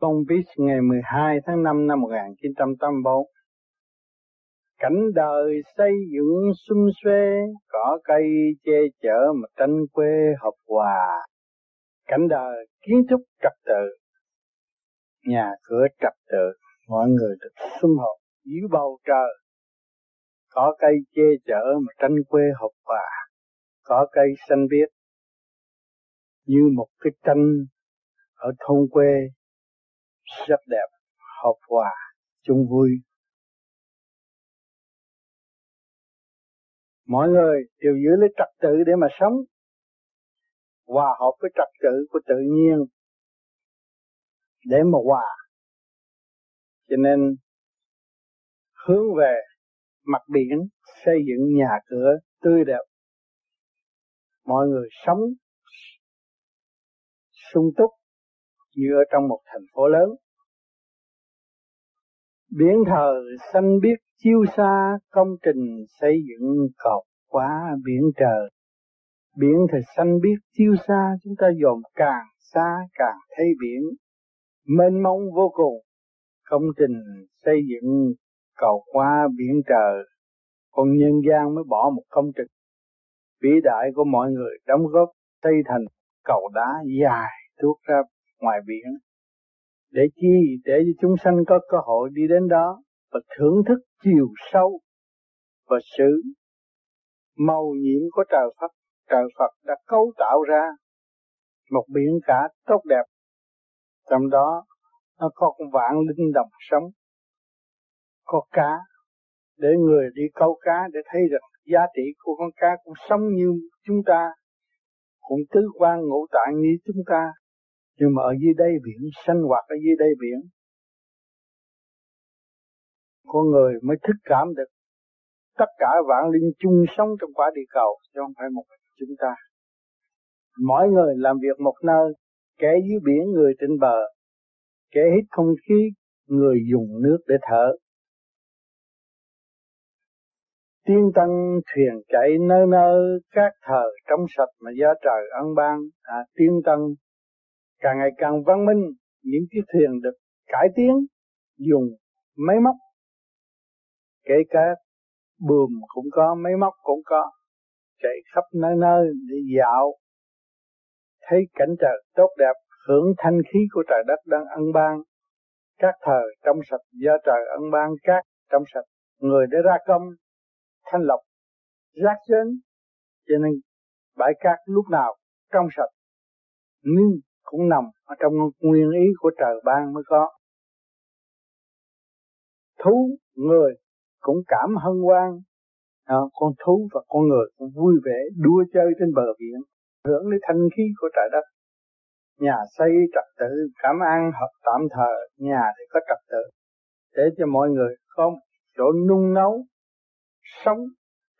Long Beach ngày 12 tháng 5 năm 1984. Cảnh đời xây dựng xum xuê, cỏ cây che chở mà tranh quê hợp hòa. Cảnh đời kiến trúc trật tự, nhà cửa trật tự, mọi người được sum họp dưới bầu trời. Có cây che chở mà tranh quê hợp hòa, có cây xanh biếc như một cái tranh ở thôn quê rất đẹp, hợp hòa, chung vui. Mọi người đều giữ lấy trật tự để mà sống, hòa hợp với trật tự của tự nhiên để mà hòa. Cho nên hướng về mặt biển xây dựng nhà cửa tươi đẹp. Mọi người sống sung túc như ở trong một thành phố lớn. Biển thờ xanh biếc chiêu xa, công trình xây dựng cột quá biển trời. Biển thì xanh biếc chiêu xa, chúng ta dồn càng xa càng thấy biển. Mênh mông vô cùng. Công trình xây dựng cầu qua biển trời. Còn nhân gian mới bỏ một công trình vĩ đại của mọi người đóng góp xây thành cầu đá dài tuốt ra ngoài biển. Để chi? Để cho chúng sanh có cơ hội đi đến đó và thưởng thức chiều sâu và sự màu nhiệm của trời Phật. Trời Phật đã cấu tạo ra một biển cả tốt đẹp. Trong đó, nó có con vạn linh đồng sống, có cá để người đi câu cá để thấy được giá trị của con cá cũng sống như chúng ta, cũng tứ quan ngũ tạng như chúng ta nhưng mà ở dưới đây biển sinh hoạt ở dưới đây biển con người mới thức cảm được tất cả vạn linh chung sống trong quả địa cầu chứ không phải một chúng ta. Mỗi người làm việc một nơi kẻ dưới biển người trên bờ kẻ hít không khí người dùng nước để thở. Tiên tân thuyền chạy nơi nơi các thờ trong sạch mà do trời ân ban. À, tiên tân càng ngày càng văn minh, những chiếc thuyền được cải tiến dùng máy móc. Kể cả buồm cũng có, máy móc cũng có. Chạy khắp nơi nơi để dạo. Thấy cảnh trời tốt đẹp, hưởng thanh khí của trời đất đang ân ban. Các thờ trong sạch do trời ân ban, các trong sạch người để ra công. Thanh lọc rác rến, cho nên bãi cát lúc nào trong sạch. Nhưng cũng nằm ở trong nguyên ý của trời ban mới có. Thú người cũng cảm hân hoan. À, con thú và con người cũng vui vẻ đua chơi trên bờ biển hưởng lấy thanh khí của trời đất. Nhà xây trật tự cảm an hợp tạm thờ nhà thì có trật tự. Để cho mọi người có chỗ nung nấu sống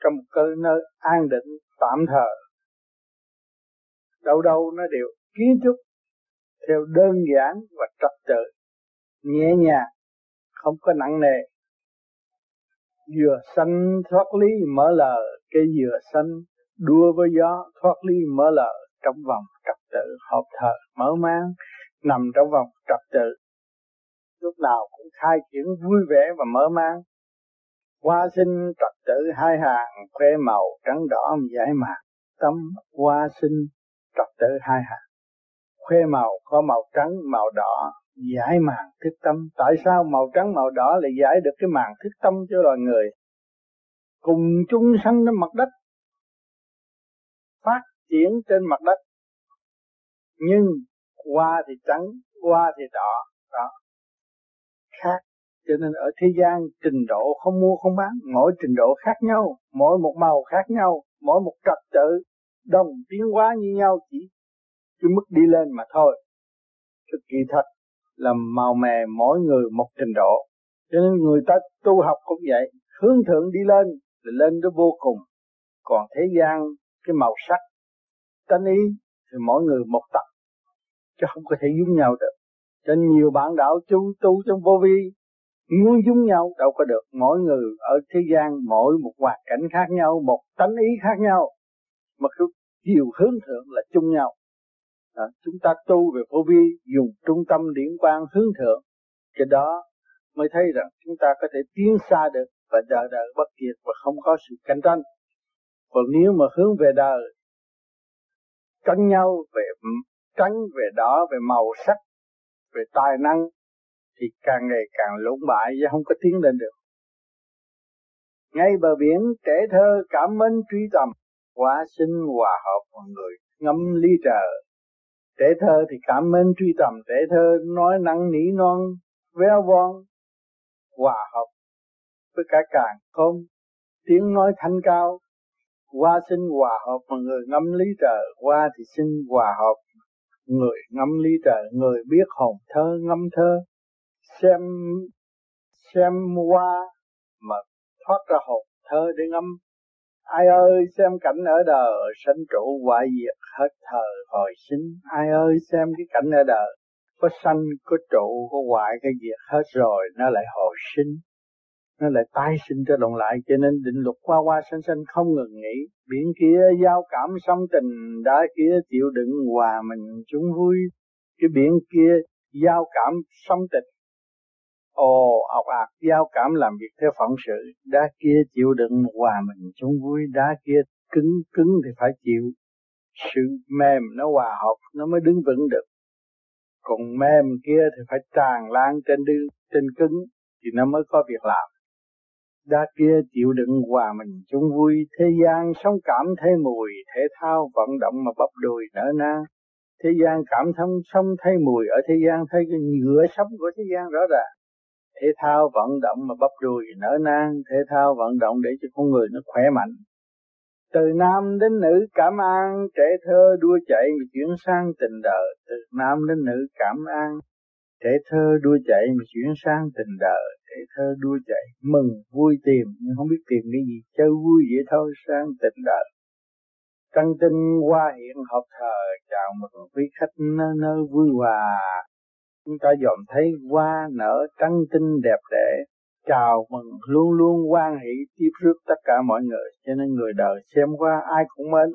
trong một cơ nơi an định tạm thờ đâu đâu nó đều kiến trúc theo đơn giản và trật tự, nhẹ nhàng, không có nặng nề. Dừa xanh thoát lý mở lờ cây dừa xanh đua với gió, thoát ly mở lờ trong vòng trật tự hợp thờ, mở mang, nằm trong vòng trật tự. Lúc nào cũng khai triển vui vẻ và mở mang. Hoa sinh trật tự hai hàng, khoe màu trắng đỏ giải mạc tâm hoa sinh trật tự hai hàng khoe màu có màu trắng, màu đỏ, giải màng thức tâm. Tại sao màu trắng, màu đỏ lại giải được cái màng thức tâm cho loài người? Cùng chung sanh trên mặt đất, phát triển trên mặt đất. Nhưng qua thì trắng qua thì đỏ, đó. Khác, cho nên ở thế gian trình độ không mua không bán, mỗi trình độ khác nhau, mỗi một màu khác nhau, mỗi một trật tự, đồng tiến hóa như nhau, chỉ cái mức đi lên mà thôi. Thực kỳ thật là màu mè mỗi người một trình độ. Cho nên người ta tu học cũng vậy. Hướng thượng đi lên thì lên tới vô cùng. Còn thế gian, cái màu sắc, tánh ý thì mỗi người một tập. Chứ không có thể giống nhau được. Cho nên nhiều bạn đạo chú tu trong vô vi, muốn giống nhau đâu có được. Mỗi người ở thế gian, mỗi một hoàn cảnh khác nhau, một tánh ý khác nhau. Mà cứ chiều hướng thượng là chung nhau đó. chúng ta tu về vô vi dùng trung tâm điển quang hướng thượng, cái đó mới thấy rằng chúng ta có thể tiến xa được và đời đời bất diệt và không có sự cạnh tranh còn nếu mà hướng về đời, tranh nhau về trắng về đỏ, về màu sắc, về tài năng, thì càng ngày càng lộn bại và không có tiến lên được ngay bờ biển trẻ thơ cảm mến truy tầm, hóa sinh hòa hợp mọi người ngâm ly trời trẻ thơ thì cảm mến truy tầm trẻ thơ nói năng nỉ non, véo von, hòa hợp với cả càng không. Tiếng nói thanh cao hoa sinh hòa hợp mà người ngâm lý trời hoa thì sinh hòa hợp. Người ngâm lý trời người biết hồn thơ, ngâm thơ. Xem xem hoa mà thoát ra hồn thơ để ngâm ai ơi, xem cảnh ở đời, sanh trụ hoại diệt hết thời, hồi sinh. Ai ơi, xem cái cảnh ở đời, có sanh, có trụ, có hoại, cái diệt hết rồi, nó lại hồi sinh. Nó lại tái sinh trở động lại, cho nên định luật qua qua sanh sanh không ngừng nghỉ. Biển kia giao cảm song tình, đá kia chịu đựng hòa mình chúng vui. Cái biển kia giao cảm song tình ồ ọc ạc, giao cảm làm việc theo phận sự. Đá kia chịu đựng hòa mình chung vui. Đá kia cứng cứng thì phải chịu. Sự mềm nó hòa hợp, nó mới đứng vững được. Còn mềm kia thì phải tràn lan trên đường trên cứng, thì nó mới có việc làm. Đá kia chịu đựng hòa mình chung vui. Thế gian sống cảm thấy mùi, thể thao vận động mà bắp đùi nở na. Thế gian cảm thông, sống thấy mùi ở thế gian, thấy cái nhựa sống của thế gian rõ ràng thể thao vận động mà bắp đùi nở nang thể thao vận động để cho con người nó khỏe mạnh. Từ nam đến nữ cảm an, trẻ thơ đua chạy mà chuyển sang tình đời từ nam đến nữ cảm an, trẻ thơ đua chạy mà chuyển sang tình đời trẻ thơ đua chạy mừng, vui tìm, nhưng không biết tìm cái gì, chơi vui vậy thôi, sang tình đời Trăng tinh qua hiện hợp thời chào mừng quý khách nơi nơi vui hòa chúng ta dòm thấy hoa nở trắng tinh đẹp đẽ, chào mừng, luôn luôn quan hỷ, tiếp rước tất cả mọi người. Cho nên người đời xem qua ai cũng mến.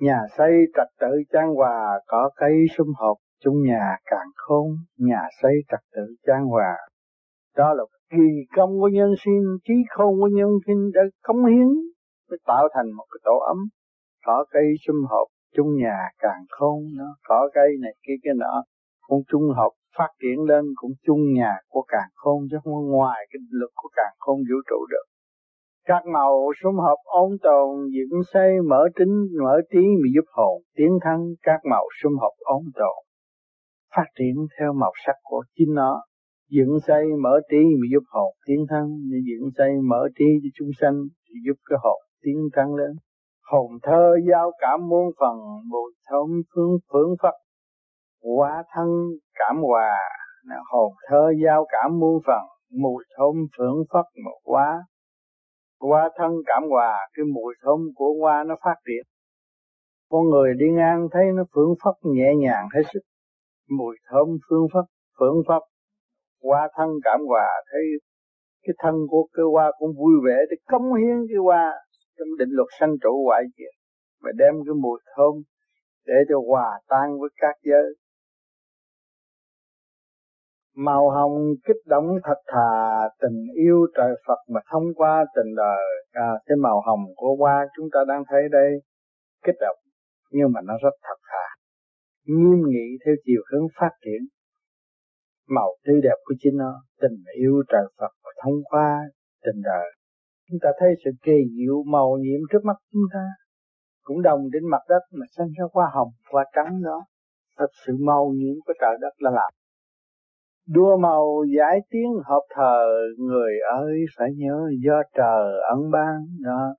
Nhà xây trật tự trang hòa, có cây sum họp chung nhà càng khôn. Nhà xây trật tự trang hòa, đó là kỳ công của nhân sinh, trí khôn của nhân sinh đã cống hiến, mới tạo thành một cái tổ ấm. Có cây sum họp chung nhà càng khôn, nó có cây này kia cái nọ. Cũng chung hợp phát triển lên, cũng chung nhà của càng khôn, chứ không ngoài cái lực của càng khôn vũ trụ được. Các màu sum hợp ôn tồn, dựng xây, mở tính mở trí mà giúp hồn, tiến thân, các màu sum hợp ôn tồn. Phát triển theo màu sắc của chính nó. Dựng xây, mở trí mà giúp hồn, tiến thân dựng xây, mở trí cho chúng sanh giúp cái hồn, tiến thân lên hồn thơ giao cảm muôn phần, mùi thơm phương phương phật hóa thân cảm hòa. Hồn thơ giao cảm muôn phần, mùi thơm phương phất một quá hoa thân cảm hòa. Cái mùi thơm của hoa nó phát triển. Con người đi ngang thấy nó phương phất nhẹ nhàng hết sức. Mùi thơm phương phất phương phất hoa thân cảm hòa. Thấy cái thân của cơ hoa cũng vui vẻ để cống hiến cái hoa trong định luật sanh trụ hoại diệt và đem cái mùi thơm để cho hòa tan với các giới Màu hồng kích động thật thà tình yêu trời Phật mà thông qua tình đời. À, cái màu hồng của hoa chúng ta đang thấy đây kích động nhưng mà nó rất thật thà. Nghiêm nghị theo chiều hướng phát triển. Màu tươi đẹp của chính nó, tình yêu trời Phật mà thông qua tình đời. Chúng ta thấy sự kỳ diệu màu nhiệm trước mắt chúng ta. Cũng đồng đến mặt đất mà sinh ra hoa hồng, hoa trắng đó. Thật sự màu nhiệm của trời đất là làm Đua màu giải tiếng hợp thờ Người ơi phải nhớ do trời ân ban đó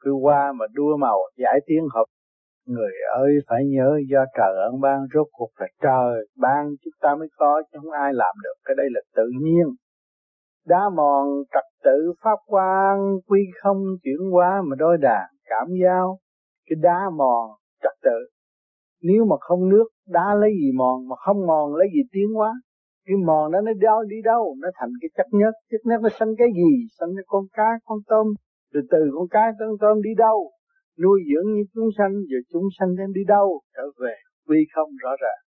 Cứ qua mà đua màu giải tiếng hợp Người ơi phải nhớ do trời ân ban Rốt cuộc là trời ban chúng ta mới có Chứ không ai làm được Cái đây là tự nhiên Đá mòn trật tự pháp quan, Quy không chuyển hóa mà đôi đàn cảm giao. Cái đá mòn trật tự. Nếu mà không nước, đá lấy gì mòn, Mà không mòn lấy gì tiến hóa? Cái mòn đó nó đâu đi đâu? Nó thành cái chất nhất. Chất nhất nó sinh cái gì? Sinh cái con cá, con tôm. Từ từ con cá con tôm đi đâu? Nuôi dưỡng những chúng sanh giờ chúng sanh đem đi đâu? Trở về quy không rõ ràng.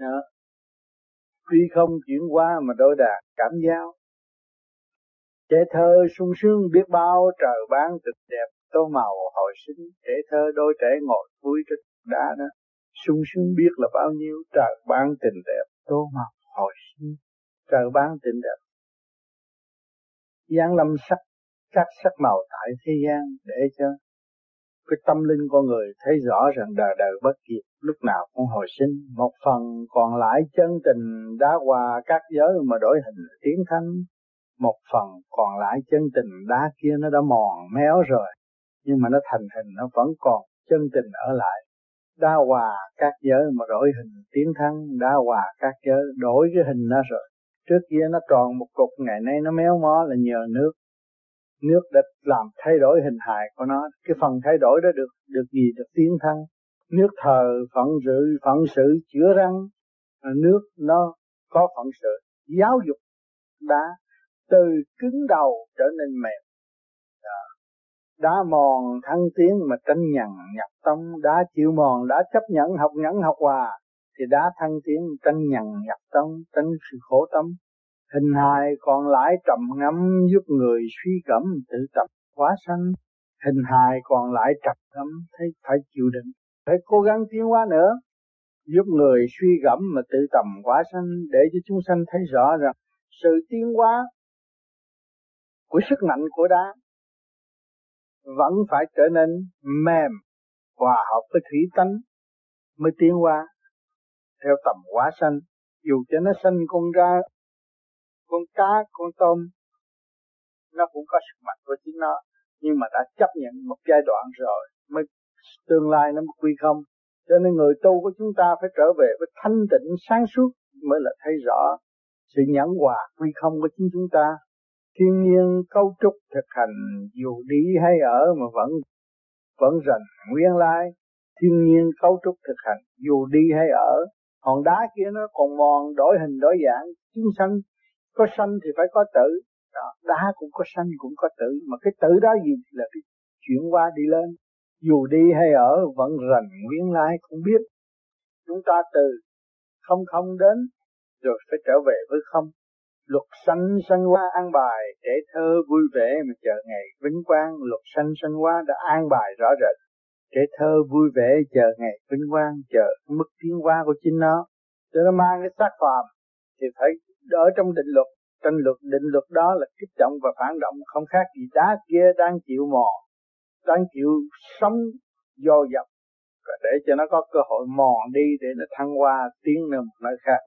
Đó. quy không chuyển qua mà đôi đà cảm giao trẻ thơ sung sướng biết bao, trời ban tịch đẹp, tô màu hồi sinh. Trẻ thơ đôi trẻ ngồi vui trên đá đó, sung sướng biết là bao nhiêu. Trời ban tình đẹp, tô màu hồi sinh. Trời ban tình đẹp. Giáng lâm sắc, các sắc màu tại thế gian để cho cái tâm linh con người thấy rõ rằng đời đời bất diệt, lúc nào cũng hồi sinh. Một phần còn lại chân tình đá hòa các giới mà đổi hình tiến thanh một phần còn lại chân tình đá kia nó đã mòn méo rồi, nhưng mà nó thành hình nó vẫn còn chân tình ở lại. Đa hòa các giới mà đổi hình tiến thắng đa hòa các giới đổi cái hình nó rồi. Trước kia nó tròn một cục, ngày nay nó méo mó là nhờ nước. Nước đã làm thay đổi hình hài của nó, cái phần thay đổi đó được được gì? Được tiến thăng nước thờ phận sự phận sự chữa răng. Nước nó có phận sự. Giáo dục đá từ cứng đầu trở nên mềm đó. đá mòn thăng tiến mà tranh nhằn nhập tâm đá chịu mòn đã chấp nhận học nhẫn học hòa thì đá thăng tiến tranh nhằn nhập tâm tránh sự khổ tâm Hình hài còn lại trầm ngâm giúp người suy cẩm tự tập quá sanh. Hình hài còn lại trầm ngâm thấy phải chịu đựng, phải cố gắng tiến hóa nữa. Giúp người suy gẫm mà tự tầm quá sanh để cho chúng sanh thấy rõ rằng sự tiến hóa của sức mạnh của đá, vẫn phải trở nên mềm, hòa hợp với thủy tánh mới tiến qua theo tầm hóa sanh. Dù cho nó sanh con ra, con cá, con tôm, nó cũng có sức mạnh của chính nó. Nhưng mà đã chấp nhận một giai đoạn rồi, mới tương lai nó mới quy không. Cho nên người tu của chúng ta phải trở về với thanh tịnh sáng suốt mới là thấy rõ sự nhẫn hòa quy không của chính chúng ta thiên nhiên cấu trúc thực hành dù đi hay ở mà vẫn vẫn rành nguyên lai. Thiên nhiên cấu trúc thực hành dù đi hay ở hòn đá kia nó còn mòn đổi hình đổi dạng chúng sanh có sanh thì phải có tử. Đó, đá cũng có sanh cũng có tử mà cái tử đó gì là cái chuyển qua đi lên. Dù đi hay ở vẫn rành nguyên lai không biết. Chúng ta từ không không đến rồi phải trở về với không luật sanh sanh hoa an bài, để thơ vui vẻ mà chờ ngày vinh quang. Luật sanh sanh hoa đã an bài rõ rệt, để thơ vui vẻ chờ ngày vinh quang, chờ mức tiến hóa của chính nó. Cho nó mang cái xác phàm thì phải ở trong định luật. Trong luật, định luật đó là kích động và phản động, không khác gì đá kia đang chịu mò, đang chịu sống do dập. Và để cho nó có cơ hội mòn đi, để nó thăng hoa, tiến lên một nơi khác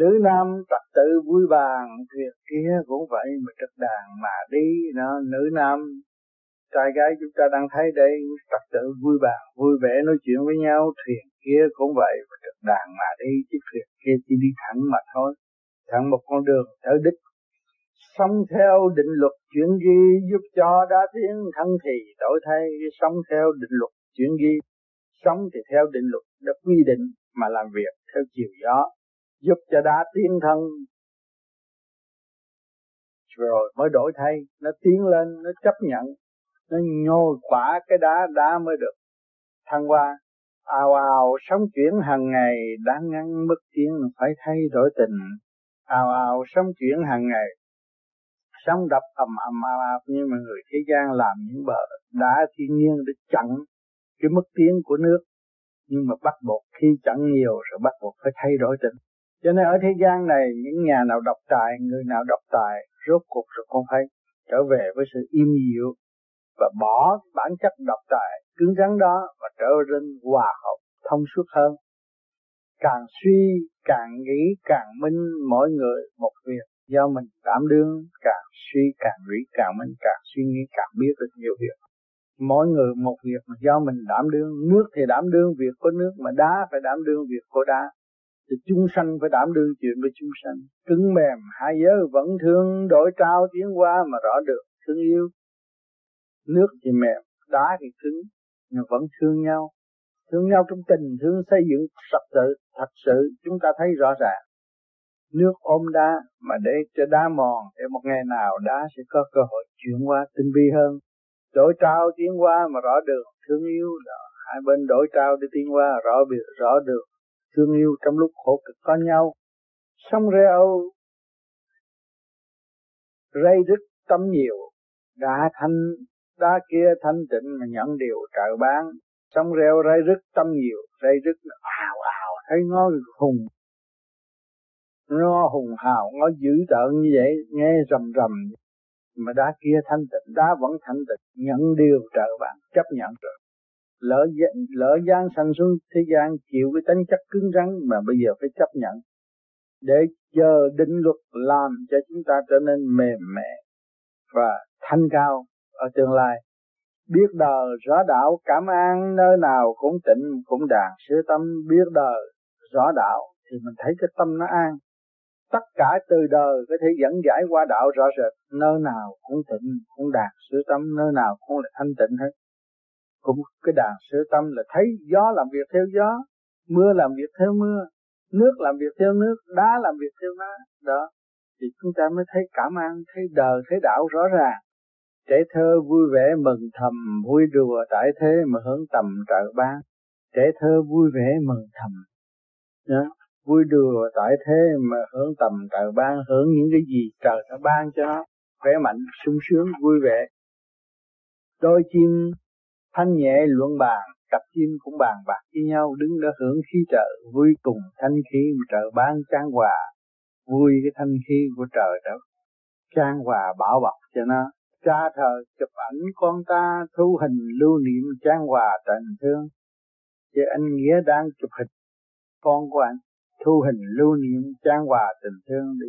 nữ nam trật tự vui bàn việc kia cũng vậy mà trật đàn mà đi nó nữ nam, trai gái chúng ta đang thấy đây trật tự vui bàn vui vẻ nói chuyện với nhau thuyền kia cũng vậy mà trật đàn mà đi chiếc thuyền kia chỉ đi thẳng mà thôi. Thẳng một con đường tới đích. Sống theo định luật chuyển ghi giúp cho đã tiến thân thì đổi thay, sống theo định luật chuyển ghi sống thì theo định luật đã quy định mà làm việc theo chiều gió giúp cho đá tiến thân. Rồi mới đổi thay, nó tiến lên, nó chấp nhận, nó nhô quả cái đá đá mới được. Thăng hoa, ào ào sống chuyển hàng ngày, đã ngăn mất tiến phải thay đổi tình. Ào ào sống chuyển hàng ngày, sống đập ầm ầm ào ào như mà người thế gian làm những bờ đá thiên nhiên để chặn cái mức tiến của nước. Nhưng mà bắt buộc khi chặn nhiều, rồi bắt buộc phải thay đổi tình cho nên ở thế gian này, những nhà nào độc tài, người nào độc tài, rốt cuộc rồi con phải trở về với sự im dịu và bỏ bản chất độc tài cứng rắn đó và trở nên hòa hợp, thông suốt hơn. Càng suy, càng nghĩ, càng minh mỗi người một việc. Do mình đảm đương, càng suy, càng nghĩ, càng minh, càng suy nghĩ, càng biết được nhiều việc. Mỗi người một việc mà do mình đảm đương, nước thì đảm đương, việc của nước mà đá phải đảm đương, việc của đá thì chúng sanh phải đảm đương chuyện với chúng sanh. Cứng mềm, hai giới vẫn thương, đổi trao tiến qua mà rõ được, thương yêu. Nước thì mềm, đá thì cứng, nhưng vẫn thương nhau. Thương nhau trong tình, thương xây dựng thật sự thật sự, chúng ta thấy rõ ràng. Nước ôm đá mà để cho đá mòn, để một ngày nào đá sẽ có cơ hội chuyển qua tinh vi hơn. Đổi trao tiến qua mà rõ được, thương yêu là hai bên đổi trao để tiến qua rõ biệt rõ được thương yêu trong lúc khổ cực có nhau. Sống rêu rây rứt tâm nhiều đã thanh, đá kia thanh tịnh mà nhận điều trợ bán sống rêu rây rứt tâm nhiều, rây rứt ào ào, thấy nó hùng. Nó hùng hào nó dữ tợn như vậy, nghe rầm rầm. Mà đá kia thanh tịnh, đá vẫn thanh tịnh, nhận điều trợ bạn chấp nhận rồi lỡ lỡ gian sanh xuống thế gian, chịu cái tính chất cứng rắn mà bây giờ phải chấp nhận. Để chờ định luật làm cho chúng ta trở nên mềm mẻ và thanh cao ở tương lai. Biết đời rõ đạo, cảm an nơi nào cũng tịnh, cũng đàn sửa tâm. Biết đời rõ đạo thì mình thấy cái tâm nó an. Tất cả từ đời có thể dẫn giải qua đạo rõ rệt. Nơi nào cũng tịnh, cũng đạt sửa tâm, nơi nào cũng là thanh tịnh hết cũng cái đàn sửa tâm là thấy gió làm việc theo gió, mưa làm việc theo mưa, nước làm việc theo nước, đá làm việc theo đá. Đó, thì chúng ta mới thấy cảm an, thấy đời, thấy đạo rõ ràng. Trẻ thơ vui vẻ mừng thầm, vui đùa tại thế mà hướng tầm trợ ban. Trẻ thơ vui vẻ mừng thầm. Đó, vui đùa tại thế mà hưởng tầm trời ban, hưởng những cái gì trời đã ban cho nó khỏe mạnh, sung sướng, vui vẻ. Đôi chim thanh nhẹ luận bàn, cặp chim cũng bàn bạc với nhau, đứng đó hưởng khí trời vui cùng thanh khí mà trời ban trang hòa. Vui cái thanh khí của trời đó trang hòa bảo bọc cho nó. Cha thờ chụp ảnh con ta, thu hình lưu niệm trang hòa tình thương. Chứ anh nghĩa đang chụp hình con của anh, thu hình lưu niệm trang hòa tình thương đi.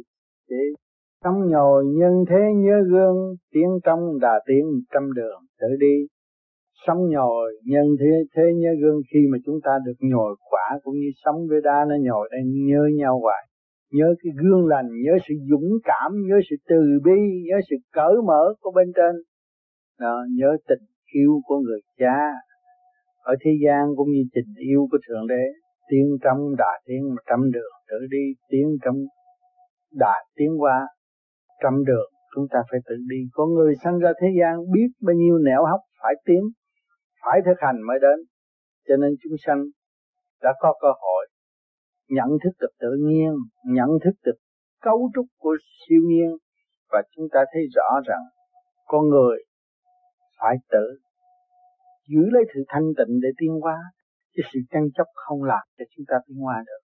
Chứ sống nhồi nhân thế nhớ gương, tiếng trong đà tiếng trăm đường tự đi sống nhồi. Nhân thế thế nhớ gương khi mà chúng ta được nhồi quả cũng như sống với đa nó nhồi đây nhớ nhau hoài. Nhớ cái gương lành nhớ sự dũng cảm nhớ sự từ bi nhớ sự cởi mở của bên trên. Đó, nhớ tình yêu của người cha. Ở thế gian cũng như tình yêu của thượng đế. Tiến trong đà tiến trăm đường tự đi. Tiến trong đà tiến qua trăm đường chúng ta phải tự đi. Có người sanh ra thế gian biết bao nhiêu nẻo hóc phải tiến phải thực hành mới đến. Cho nên chúng sanh đã có cơ hội nhận thức được tự nhiên, nhận thức được cấu trúc của siêu nhiên, và chúng ta thấy rõ rằng con người phải tự giữ lấy sự thanh tịnh để tiến hóa, Chứ sự tranh chấp không làm cho chúng ta tiến hóa được.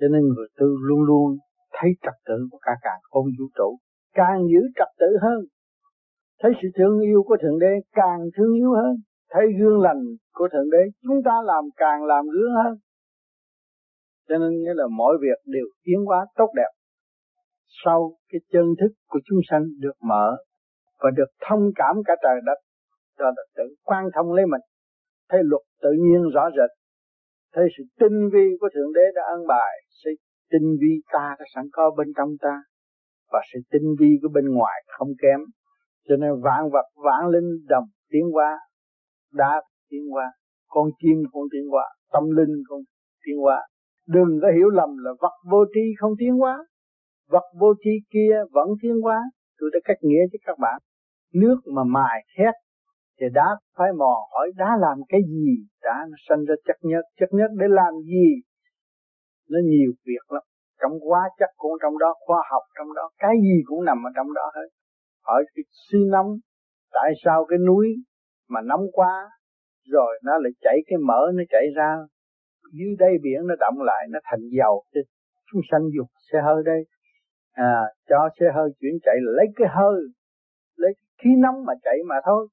Cho nên người tư luôn luôn thấy trật tự của cả càng không vũ trụ, càng giữ trật tự hơn. Thấy sự thương yêu của thượng đế càng thương yêu hơn thấy gương lành của thượng đế, chúng ta làm càng làm gương hơn cho nên nghĩa là mọi việc đều tiến hóa tốt đẹp sau cái chân thức của chúng sanh được mở và được thông cảm cả trời đất cho đất tự quan thông lấy mình, thấy luật tự nhiên rõ rệt, thấy sự tinh vi của thượng đế đã ăn bài, sự tinh vi ta đã sẵn có bên trong ta và sự tinh vi của bên ngoài không kém cho nên vạn vật vạn linh đồng tiến hóa đã tiến qua con chim cũng tiến qua tâm linh cũng tiến qua đừng có hiểu lầm là vật vô tri không tiến hóa. Vật vô tri kia vẫn tiến hóa. Tôi đã cách nghĩa cho các bạn. Nước mà mài khét thì đá phải mò hỏi đá làm cái gì? Đá nó sinh ra chất nhất. Chất nhất để làm gì? Nó nhiều việc lắm. Trong hóa chất cũng trong đó, khoa học trong đó, cái gì cũng nằm ở trong đó hết. Hỏi cái suy nóng tại sao cái núi mà nóng quá, rồi nó lại chảy cái mỡ nó chảy ra. Dưới đây biển nó động lại, nó thành dầu cho chúng sanh dục xe hơi đây à cho xe hơi chuyển chạy lấy cái hơi, lấy khí nóng mà chạy mà thôi.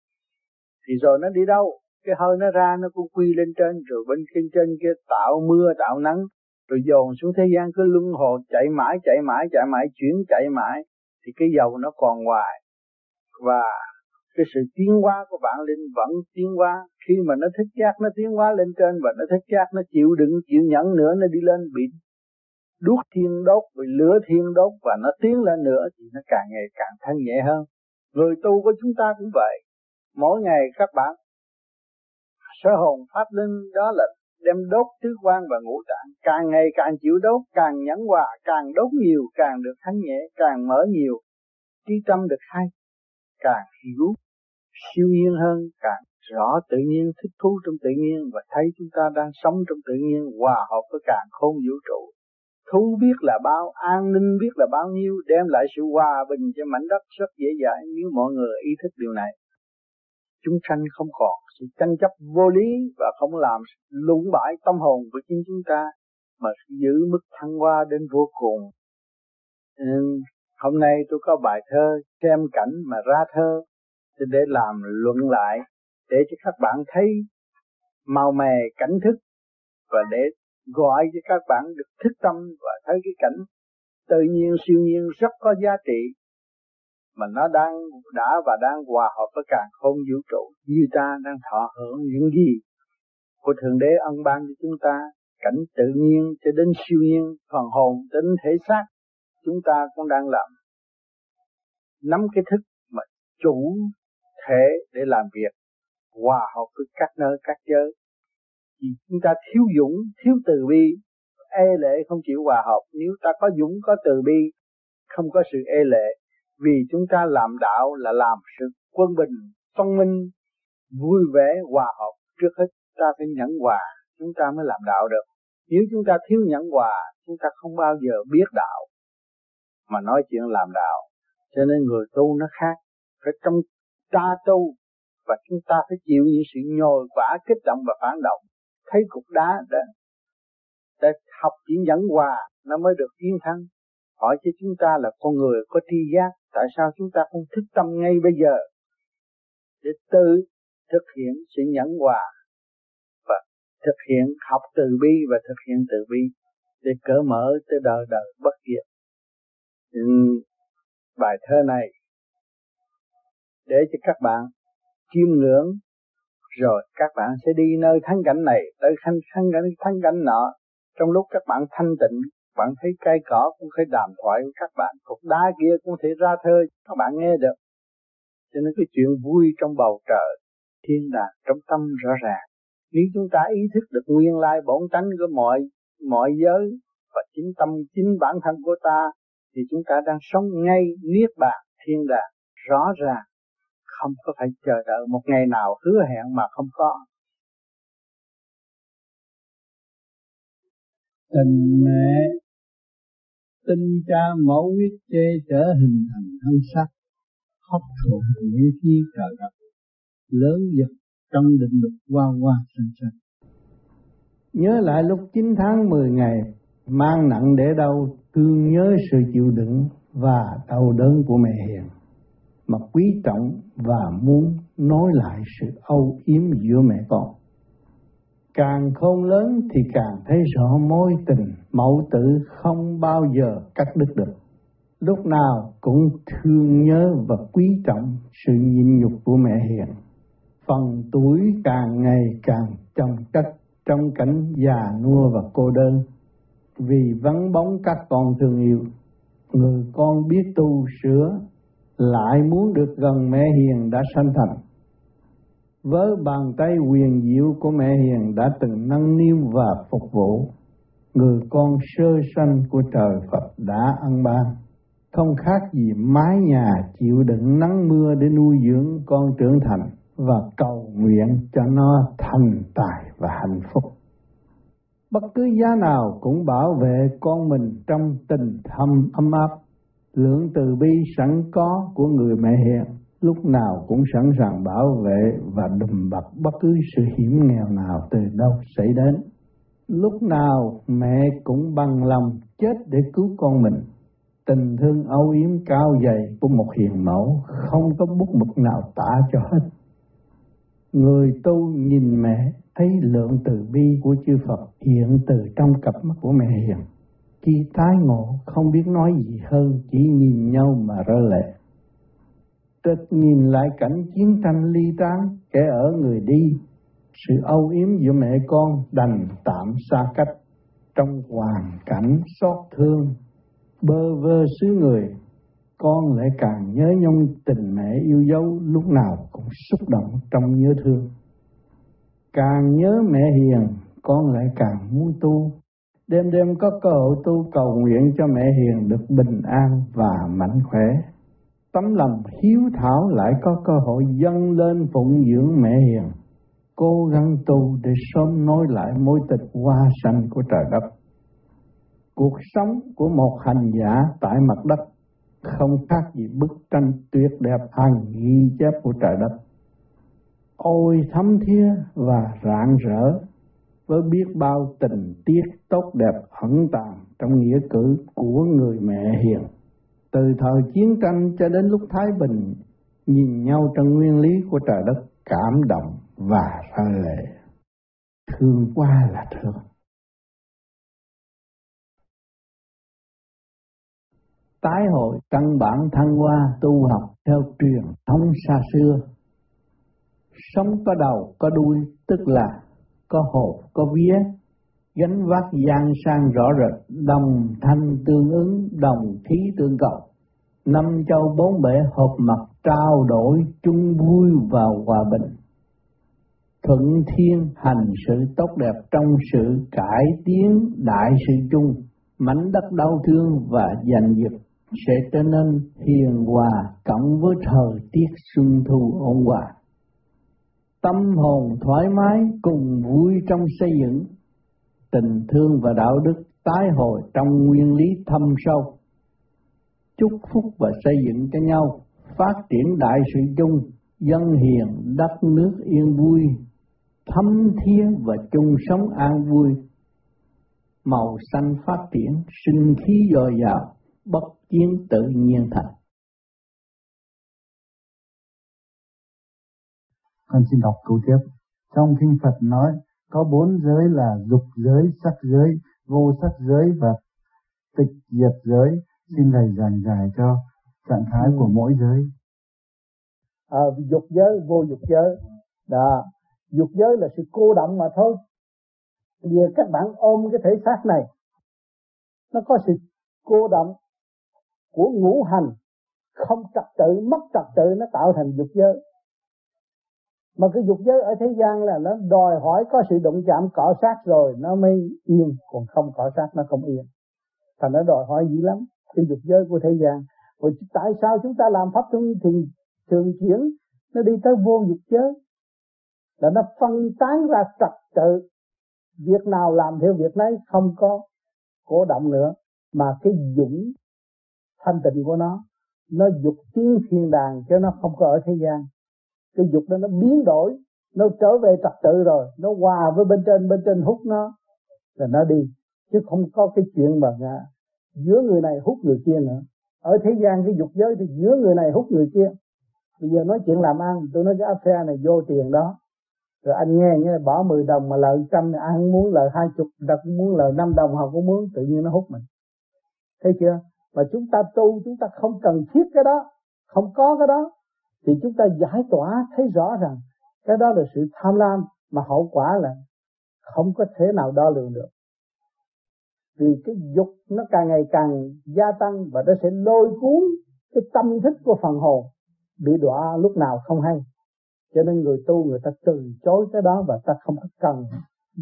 Thì rồi nó đi đâu? Cái hơi nó ra, nó cũng quy lên trên, rồi bên trên trên kia tạo mưa, tạo nắng, rồi dồn xuống thế gian, cứ luân hồ chạy mãi chạy mãi chạy mãi, chuyển chạy mãi, thì cái dầu nó còn hoài. Và cái sự tiến hóa của vạn linh vẫn tiến hóa. Khi mà nó thích giác, nó tiến hóa lên trên và nó thích giác, nó chịu đựng, chịu nhẫn nữa, nó đi lên, bị đuốc thiên đốt, bị lửa thiên đốt và nó tiến lên nữa thì nó càng ngày càng thanh nhẹ hơn. Người tu của chúng ta cũng vậy. Mỗi ngày các bạn sơ hồn pháp linh đó là đem đốt tứ quan và ngũ tạng. Càng ngày càng chịu đốt, càng nhẫn hòa, càng đốt nhiều, càng được thanh nhẹ, càng mở nhiều, trí tâm được hay, càng hiểu siêu nhiên hơn càng rõ tự nhiên thích thú trong tự nhiên và thấy chúng ta đang sống trong tự nhiên hòa hợp với càng khôn vũ trụ. Thú biết là bao an ninh biết là bao nhiêu đem lại sự hòa bình cho mảnh đất rất dễ dãi nếu mọi người ý thức điều này. Chúng sanh không còn sự tranh chấp vô lý và không làm lũng bãi tâm hồn của chính chúng ta mà giữ mức thăng hoa đến vô cùng. Ừ, hôm nay tôi có bài thơ xem cảnh mà ra thơ để làm luận lại, để cho các bạn thấy màu mè cảnh thức và để gọi cho các bạn được thức tâm và thấy cái cảnh tự nhiên, siêu nhiên rất có giá trị mà nó đang, đã và đang hòa hợp với càng không vũ trụ. Như ta đang thọ hưởng những gì của thượng đế ân ban cho chúng ta, cảnh tự nhiên cho đến siêu nhiên, phần hồn đến thể xác, chúng ta cũng đang làm. Nắm cái thức mà chủ thể để làm việc, hòa hợp với các nơi, các giới. Vì chúng ta thiếu dũng, thiếu từ bi e lệ không chịu hòa hợp. Nếu ta có dũng, có từ bi, không có sự e lệ, vì chúng ta làm đạo là làm sự quân bình phân minh, vui vẻ, hòa hợp. Trước hết, ta phải nhẫn hòa, chúng ta mới làm đạo được. Nếu chúng ta thiếu nhẫn hòa, chúng ta không bao giờ biết đạo, mà nói chuyện làm đạo. Cho nên người tu nó khác. Phải trong tra tu và chúng ta phải chịu những sự nhồi vả kích động và phản động. Thấy cục đá đã để học chỉ nhẫn hòa, nó mới được chiến thắng. Hỏi cho chúng ta là con người có tri giác, tại sao chúng ta không thức tâm ngay bây giờ để tự thực hiện sự nhẫn hòa và thực hiện học từ bi và thực hiện từ bi để cởi mở tới đời đời bất diệt? Bài thơ này để cho các bạn chiêm ngưỡng, rồi các bạn sẽ đi nơi thắng cảnh này, tới thắng thắng cảnh thắng cảnh nọ. Trong lúc các bạn thanh tịnh bạn thấy cây cỏ cũng phải đàm thoại của các bạn cục đá kia cũng thể ra thơ các bạn nghe được. Cho nên cái chuyện vui trong bầu trời, thiên đàng trong tâm rõ ràng. Nếu chúng ta ý thức được nguyên lai bổn tánh của mọi mọi giới và chính tâm, chính bản thân của ta, thì chúng ta đang sống ngay niết bàn, thiên đàng, rõ ràng không có phải chờ đợi một ngày nào hứa hẹn mà không có. Tình mẹ tinh cha mẫu huyết chê trở hình thành thân sắc hấp thụ nghĩa khí trời đất lớn dần trong định luật qua qua sanh sanh. Nhớ lại lúc 9 tháng 10 ngày mang nặng để đâu thương nhớ sự chịu đựng và đau đớn của mẹ hiền mà quý trọng và muốn nói lại sự âu yếm giữa mẹ con. Càng khôn lớn thì càng thấy rõ mối tình mẫu tử không bao giờ cắt đứt được. Lúc nào cũng thương nhớ và quý trọng sự nhịn nhục của mẹ hiền. Phần tuổi càng ngày càng trầm chất trong cảnh già nua và cô đơn. Vì vắng bóng các con thương yêu, người con biết tu sửa lại muốn được gần mẹ hiền đã sanh thành. Với bàn tay quyền diệu của mẹ hiền đã từng nâng niu và phục vụ, người con sơ sanh của trời Phật đã ăn ban. Không khác gì mái nhà chịu đựng nắng mưa để nuôi dưỡng con trưởng thành và cầu nguyện cho nó thành tài và hạnh phúc. Bất cứ giá nào cũng bảo vệ con mình trong tình thâm ấm áp lượng từ bi sẵn có của người mẹ hiền lúc nào cũng sẵn sàng bảo vệ và đùm bọc bất cứ sự hiểm nghèo nào từ đâu xảy đến. Lúc nào mẹ cũng bằng lòng chết để cứu con mình. Tình thương âu yếm cao dày của một hiền mẫu không có bút mực nào tả cho hết. Người tu nhìn mẹ, thấy lượng từ bi của chư Phật hiện từ trong cặp mắt của mẹ hiền khi tái ngộ không biết nói gì hơn chỉ nhìn nhau mà rơi lệ. Trật nhìn lại cảnh chiến tranh ly tán, kẻ ở người đi, sự âu yếm giữa mẹ con đành tạm xa cách trong hoàn cảnh xót thương, bơ vơ xứ người, con lại càng nhớ nhung tình mẹ yêu dấu lúc nào cũng xúc động trong nhớ thương. Càng nhớ mẹ hiền, con lại càng muốn tu, Đêm đêm có cơ hội tu cầu nguyện cho mẹ hiền được bình an và mạnh khỏe. tấm lòng hiếu thảo lại có cơ hội dâng lên phụng dưỡng mẹ hiền, cố gắng tu để sớm nối lại mối tịch hoa sanh của trời đất. Cuộc sống của một hành giả tại mặt đất không khác gì bức tranh tuyệt đẹp hàng ghi chép của trời đất. Ôi thấm thía và rạng rỡ với biết bao tình tiết tốt đẹp ẩn tàng trong nghĩa cử của người mẹ hiền. Từ thời chiến tranh cho đến lúc Thái Bình, nhìn nhau trong nguyên lý của trời đất cảm động và ra lệ. Thương qua là thương. Tái hội căn bản thăng hoa tu học theo truyền thống xa xưa. Sống có đầu có đuôi tức là có hộp, có vía, gánh vác gian sang rõ rệt, đồng thanh tương ứng, đồng khí tương cầu năm châu bốn bể hợp mặt trao đổi chung vui và hòa bình. Thuận thiên hành sự tốt đẹp trong sự cải tiến đại sự chung. Mảnh đất đau thương và giành giật sẽ trở nên hiền hòa cộng với thời tiết xuân thu ôn hòa tâm hồn thoải mái cùng vui trong xây dựng. Tình thương và đạo đức tái hồi trong nguyên lý thâm sâu. Chúc phúc và xây dựng cho nhau, phát triển đại sự chung, dân hiền, đất nước yên vui, thâm thiên và chung sống an vui. Màu xanh phát triển, sinh khí dồi dào, bất chiến tự nhiên thành. Con xin đọc câu tiếp. Trong kinh Phật nói có bốn giới là dục giới, sắc giới, vô sắc giới và tịch diệt giới. Xin thầy giảng giải cho trạng thái ừ. của mỗi giới. À, dục giới, vô dục giới. Đó, dục giới là sự cô động mà thôi. Vì các bạn ôm cái thể xác này, nó có sự cô động của ngũ hành không trật tự mất trật tự nó tạo thành dục giới mà cái dục giới ở thế gian là nó đòi hỏi có sự động chạm cọ sát rồi nó mới yên, còn không cọ sát nó không yên. Thành nó đòi hỏi dữ lắm, cái dục giới của thế gian. Rồi tại sao chúng ta làm pháp thường thường thường chuyển, nó đi tới vô dục giới? Là nó phân tán ra trật tự. Việc nào làm theo việc nấy không có cổ động nữa, mà cái dũng thanh tịnh của nó nó dục tiến thiên đàng cho nó không có ở thế gian cái dục đó nó biến đổi nó trở về trật tự rồi nó hòa với bên trên bên trên hút nó là nó đi. Chứ không có cái chuyện mà à, giữa người này hút người kia nữa. Ở thế gian cái dục giới thì giữa người này hút người kia. Bây giờ nói chuyện làm ăn tôi nói cái affair này vô tiền đó. Rồi anh nghe nghe bỏ 10 đồng mà lợi trăm ai không muốn lợi hai chục đặt cũng muốn lợi năm đồng họ cũng muốn tự nhiên nó hút mình. Thấy chưa? Mà chúng ta tu chúng ta không cần thiết cái đó không có cái đó thì chúng ta giải tỏa thấy rõ rằng cái đó là sự tham lam mà hậu quả là không có thể nào đo lường được. Vì cái dục nó càng ngày càng gia tăng và nó sẽ lôi cuốn cái tâm thức của phần hồn bị đọa lúc nào không hay. Cho nên người tu người ta từ chối cái đó và ta không có cần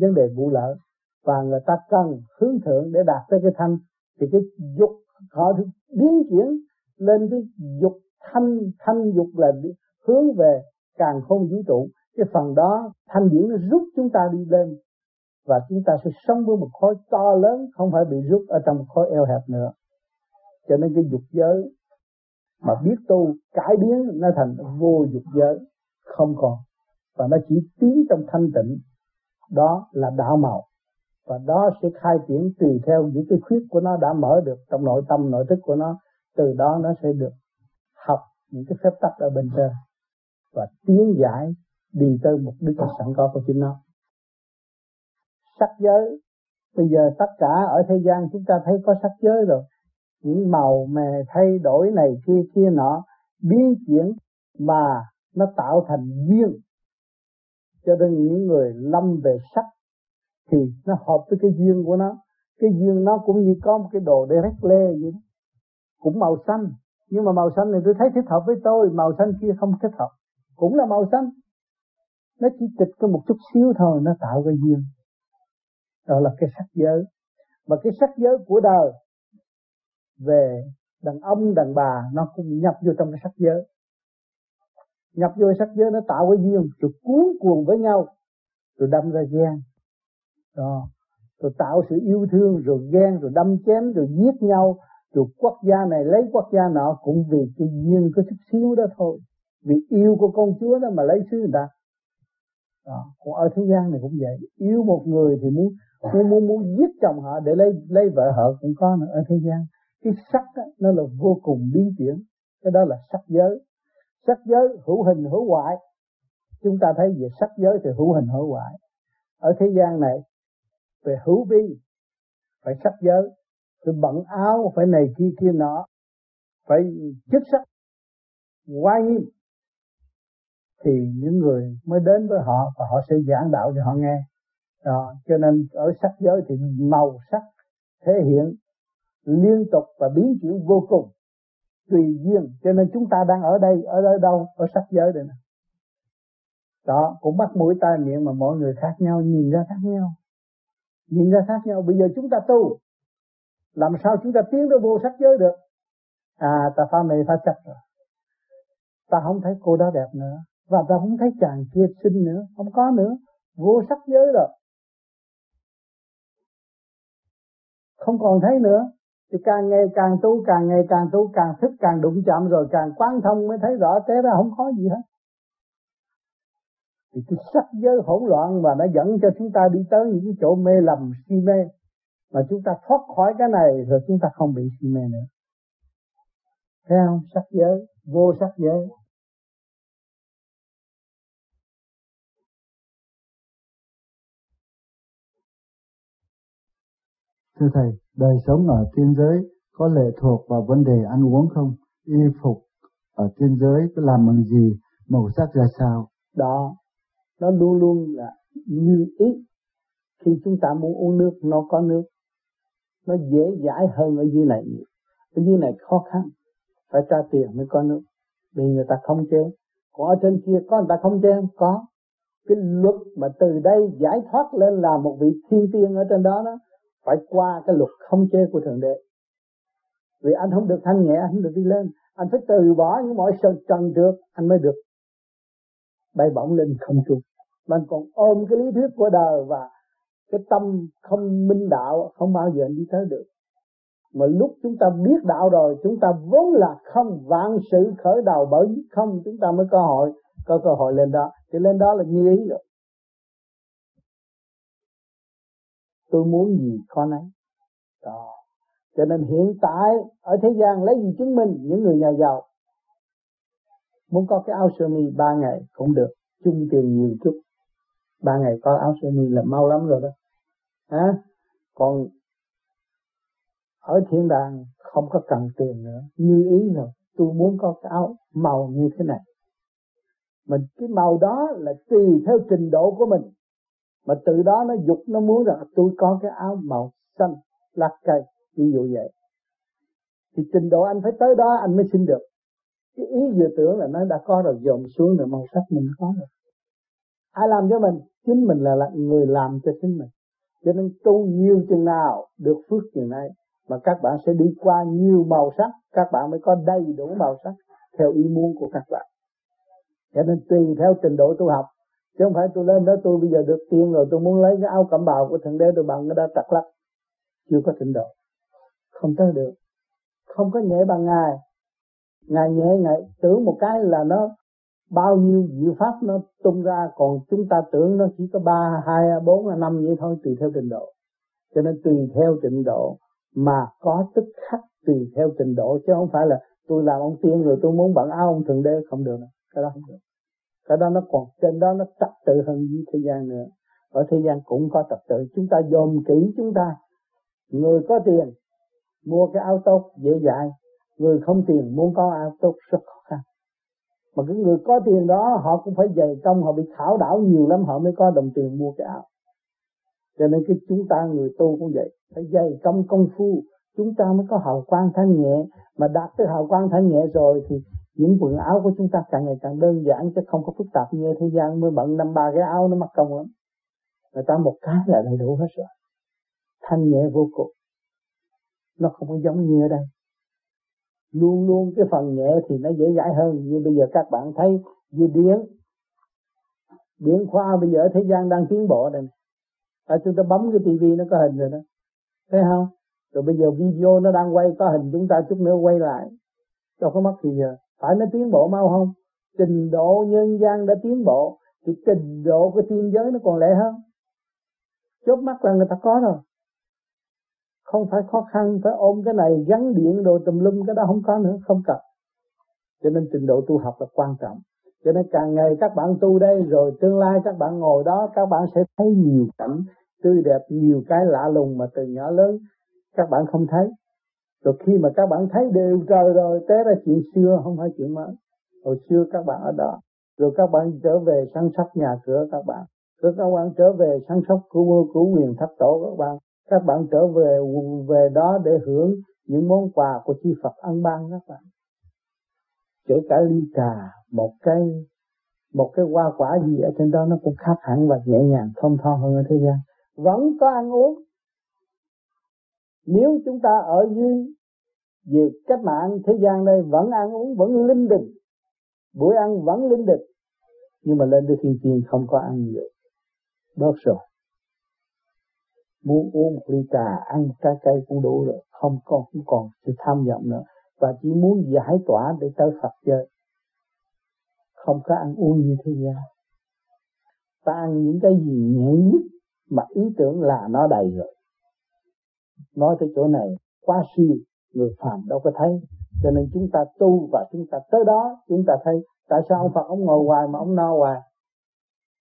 vấn đề vụ lợi. Và người ta cần hướng thượng để đạt tới cái thanh. Thì cái dục họ biến chuyển lên cái dục thanh thanh dục là hướng về càng không vũ trụ. Cái phần đó, thanh điển nó rút chúng ta đi lên. Và chúng ta sẽ sống với một khối to lớn, không phải bị rút ở trong một khối eo hẹp nữa. Cho nên cái dục giới mà biết tu, cải biến, nó thành vô dục giới, không còn. Và nó chỉ tiến trong thanh tịnh. Đó là đạo màu. Và đó sẽ khai triển tùy theo những cái khuyết của nó đã mở được trong nội tâm, nội thức của nó. Từ đó nó sẽ được những cái phép tắc ở bên trên và tiến giải đi tới mục đích sẵn có của chính nó. Sắc giới. Bây giờ tất cả ở thế gian chúng ta thấy có sắc giới rồi. Những màu mè thay đổi này kia kia nọ biến chuyển mà nó tạo thành duyên. Cho nên những người lâm về sắc thì nó hợp với cái duyên của nó. Cái duyên nó cũng như có một cái đồ để rét lê vậy đó. Cũng màu xanh nhưng mà màu xanh này tôi thấy thích hợp với tôi, màu xanh kia không thích hợp. Cũng là màu xanh. Nó chỉ trịch có một chút xíu thôi, nó tạo cái duyên. Đó là cái sắc giới. Mà cái sắc giới của đời về đàn ông, đàn bà, nó cũng nhập vô trong cái sắc giới. Nhập vô sắc giới, nó tạo cái duyên. Rồi cuốn cuồng với nhau. Rồi đâm ra ghen. Đó. Rồi tạo sự yêu thương, rồi ghen, rồi đâm chém, rồi giết nhau rồi quốc gia này lấy quốc gia nọ cũng vì cái duyên có chút xíu đó thôi. Vì yêu của con chúa đó mà lấy xứ người ta. Đó. còn ở thế gian này cũng vậy. Yêu một người thì muốn muốn muốn, muốn giết chồng họ để lấy lấy vợ họ cũng có nữa ở thế gian. Cái sắc đó, nó là vô cùng biến chuyển. Cái đó là sắc giới. Sắc giới hữu hình hữu hoại. Chúng ta thấy về sắc giới thì hữu hình hữu hoại. Ở thế gian này về hữu vi phải sắc giới phải bận áo phải này kia kia nọ phải chức sắc quá nghiêm. Thì những người mới đến với họ và họ sẽ giảng đạo cho họ nghe. Đó, cho nên ở sắc giới thì màu sắc thể hiện liên tục và biến chuyển vô cùng tùy duyên. Cho nên chúng ta đang ở đây ở đây đâu? Ở sắc giới đây nè. Đó cũng mắt mũi tai miệng mà mọi người khác nhau nhìn ra khác nhau. Nhìn ra khác nhau. Bây giờ chúng ta tu làm sao chúng ta tiến tới vô sắc giới được? À ta phá mê, phá chấp rồi. Ta không thấy cô đó đẹp nữa. Và ta không thấy chàng kia xinh nữa. Không có nữa. Vô sắc giới rồi. Không còn thấy nữa. Thì càng ngày càng tu, càng ngày càng tu, càng thích càng đụng chạm rồi càng quán thông mới thấy rõ thế ra không có gì hết. Thì cái sắc giới hỗn loạn và nó dẫn cho chúng ta đi tới những cái chỗ mê lầm, si mê mà chúng ta thoát khỏi cái này rồi chúng ta không bị si mê nữa thấy không sắc giới vô sắc giới Thưa Thầy, đời sống ở tiên giới có lệ thuộc vào vấn đề ăn uống không? Y phục ở tiên giới có làm bằng gì? Màu sắc ra sao? Đó, nó luôn luôn là như ý. Khi chúng ta muốn uống nước, nó có nước. Nó dễ giải hơn ở dưới này. Ở dưới này khó khăn. Phải trả tiền mới có nước. Vì người ta không chế. Còn ở trên kia có người ta không chế không? Có. Cái luật mà từ đây giải thoát lên là một vị thiên tiên ở trên đó đó, phải qua cái luật không chế của thượng đế vì anh không được thanh nhẹ, anh không được đi lên anh phải từ bỏ những mọi sự trần trượt, anh mới được bay bổng lên không trung mình còn ôm cái lý thuyết của đời và cái tâm không minh đạo không bao giờ đi tới được. Mà lúc chúng ta biết đạo rồi, chúng ta vốn là không vạn sự khởi đầu, bởi không chúng ta mới có hội, có cơ hội lên đó. Thì lên đó là như ý rồi. Tôi muốn gì, con nấy đó. Cho nên hiện tại, ở thế gian lấy gì chứng minh những người nhà giàu? Muốn có cái áo sơ mi ba ngày cũng được, chung tiền nhiều chút ba ngày có áo sơ mi là mau lắm rồi đó. Hả? Còn ở thiên đàng không có cần tiền nữa. Như ý rồi, tôi muốn có cái áo màu như thế này. Mình cái màu đó là tùy theo trình độ của mình. Mà từ đó nó dục nó muốn rằng tôi có cái áo màu xanh, lá cây, ví dụ vậy. Thì trình độ anh phải tới đó anh mới xin được. Cái ý vừa tưởng là nó đã có rồi, dồn xuống rồi, màu sắc mình có rồi ai làm cho mình? Chính mình là, là người làm cho chính mình. Cho nên tu nhiều chừng nào được phước chừng này mà các bạn sẽ đi qua nhiều màu sắc. Các bạn mới có đầy đủ màu sắc theo ý muốn của các bạn. Cho nên tùy theo trình độ tu học. Chứ không phải tôi lên đó tôi bây giờ được tiền rồi tôi muốn lấy cái áo cẩm bào của thượng đế tôi bằng cái đó trật lắc chưa có trình độ. Không tới được. Không có nhẹ bằng ngài. Ngài nhẹ ngài tưởng một cái là nó bao nhiêu diệu pháp nó tung ra, còn chúng ta tưởng nó chỉ có ba, hai, bốn, năm vậy thôi, tùy theo trình độ. Cho nên tùy theo trình độ mà có tức khắc tùy theo trình độ, chứ không phải là tôi làm ông tiên rồi tôi muốn bận áo ông thượng đế không được cái đó không được. Cái đó nó còn, trên đó nó trật tự hơn với thế gian nữa. Ở thế gian cũng có trật tự. Chúng ta dòm kỹ chúng ta. Người có tiền, mua cái áo tốt dễ dãi. Người không tiền, muốn có áo tốt rất khó mà cái người có tiền đó, họ cũng phải dày công, họ bị khảo đảo nhiều lắm, họ mới có đồng tiền mua cái áo. Cho nên cái chúng ta người tu cũng vậy, phải dày công công phu, chúng ta mới có hào quang thanh nhẹ. Mà đạt tới hào quang thanh nhẹ rồi thì những quần áo của chúng ta càng ngày càng đơn giản, chứ không có phức tạp như thế gian mới bận năm ba cái áo nó mắc công lắm. Người ta một cái là đầy đủ hết rồi. Thanh nhẹ vô cùng. Nó không có giống như ở đây luôn luôn cái phần nhẹ thì nó dễ giải hơn. Như bây giờ các bạn thấy như điện điện khoa bây giờ thế gian đang tiến bộ đây tại à, chúng ta bấm cái tivi nó có hình rồi đó. Thấy không? Rồi bây giờ video nó đang quay, có hình chúng ta chút nữa quay lại. Đâu có mất gì giờ. Phải nó tiến bộ mau không? Trình độ nhân gian đã tiến bộ, thì trình độ của thiên giới nó còn lẹ hơn. Chốt mắt là người ta có rồi không phải khó khăn phải ôm cái này, gắn điện đồ tùm lum, cái đó không có nữa, không cần. Cho nên trình độ tu học là quan trọng. Cho nên càng ngày các bạn tu đây, rồi tương lai các bạn ngồi đó, các bạn sẽ thấy nhiều cảnh tươi đẹp, nhiều cái lạ lùng mà từ nhỏ lớn các bạn không thấy. Rồi khi mà các bạn thấy đều trời rồi, té ra chuyện xưa, không phải chuyện mới. Hồi xưa các bạn ở đó, rồi các bạn trở về săn sóc nhà cửa các bạn. Rồi các bạn trở về săn sóc của của quyền thất tổ các bạn các bạn trở về về đó để hưởng những món quà của chư Phật ân ban các bạn. Kể cả ly trà, một cái một cái hoa quả gì ở trên đó nó cũng khác hẳn và nhẹ nhàng thông thon hơn ở thế gian. Vẫn có ăn uống. Nếu chúng ta ở dưới về cách mạng thế gian đây, vẫn ăn uống, vẫn linh đình. Buổi ăn vẫn linh đình. Nhưng mà lên đến thiên tiên không có ăn được bớt rồi muốn uống một ly trà, ăn trái cây cũng đủ rồi. Không còn không còn sự tham vọng nữa. Và chỉ muốn giải tỏa để tới Phật chơi. Không có ăn uống như thế gian. Ta ăn những cái gì nhẹ nhất mà ý tưởng là nó đầy rồi. Nói tới chỗ này, quá siêu, người phàm đâu có thấy. Cho nên chúng ta tu và chúng ta tới đó, chúng ta thấy tại sao ông Phật ông ngồi hoài mà ông no hoài.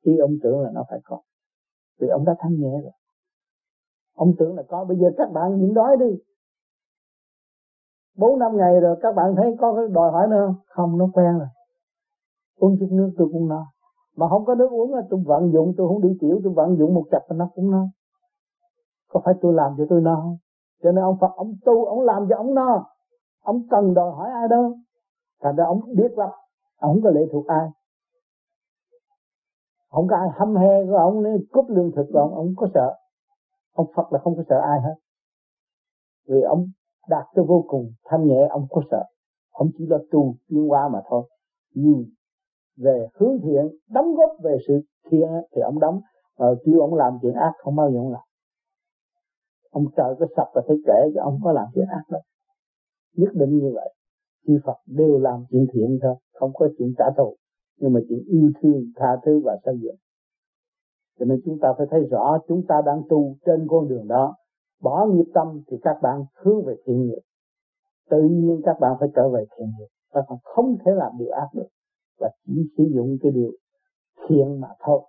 Khi ông tưởng là nó phải có. Vì ông đã thanh nhẹ rồi ông tưởng là có. Bây giờ các bạn nhịn đói đi. Bốn năm ngày rồi, các bạn thấy có cái đòi hỏi nữa không? Không, nó quen rồi. Uống chút nước tôi cũng no. Mà không có nước uống tôi vận dụng, tôi không đi tiểu, tôi vận dụng một chập nó cũng no. Có phải tôi làm cho tôi no không? Cho nên ông Phật, ông tu, ông làm cho ông no. Ông cần đòi hỏi ai đâu. Thành ra ông biết lắm. Ông không có lệ thuộc ai. Không có ai hâm he của ông, nếu cúp lương thực của ông ông có sợ ông Phật là không có sợ ai hết. Vì ông đạt tới vô cùng thanh nhẹ ông có sợ. Ông chỉ là tu tiến qua mà thôi. Nhưng về hướng thiện đóng góp về sự thiện thì ông đóng. Ờ, kêu ông làm chuyện ác không bao giờ ông làm. Ông trời có sập và thấy kể cho ông có làm chuyện ác đâu nhất định như vậy. Chư Phật đều làm chuyện thiện thôi không có chuyện trả thù. Nhưng mà chuyện yêu thương tha thứ và xây dựng cho nên chúng ta phải thấy rõ chúng ta đang tu trên con đường đó. Bỏ nghiệp tâm thì các bạn hướng về thiện nghiệp. Tự nhiên các bạn phải trở về thiện nghiệp. Các bạn không thể làm điều ác được. Và chỉ sử dụng cái điều thiện mà thôi.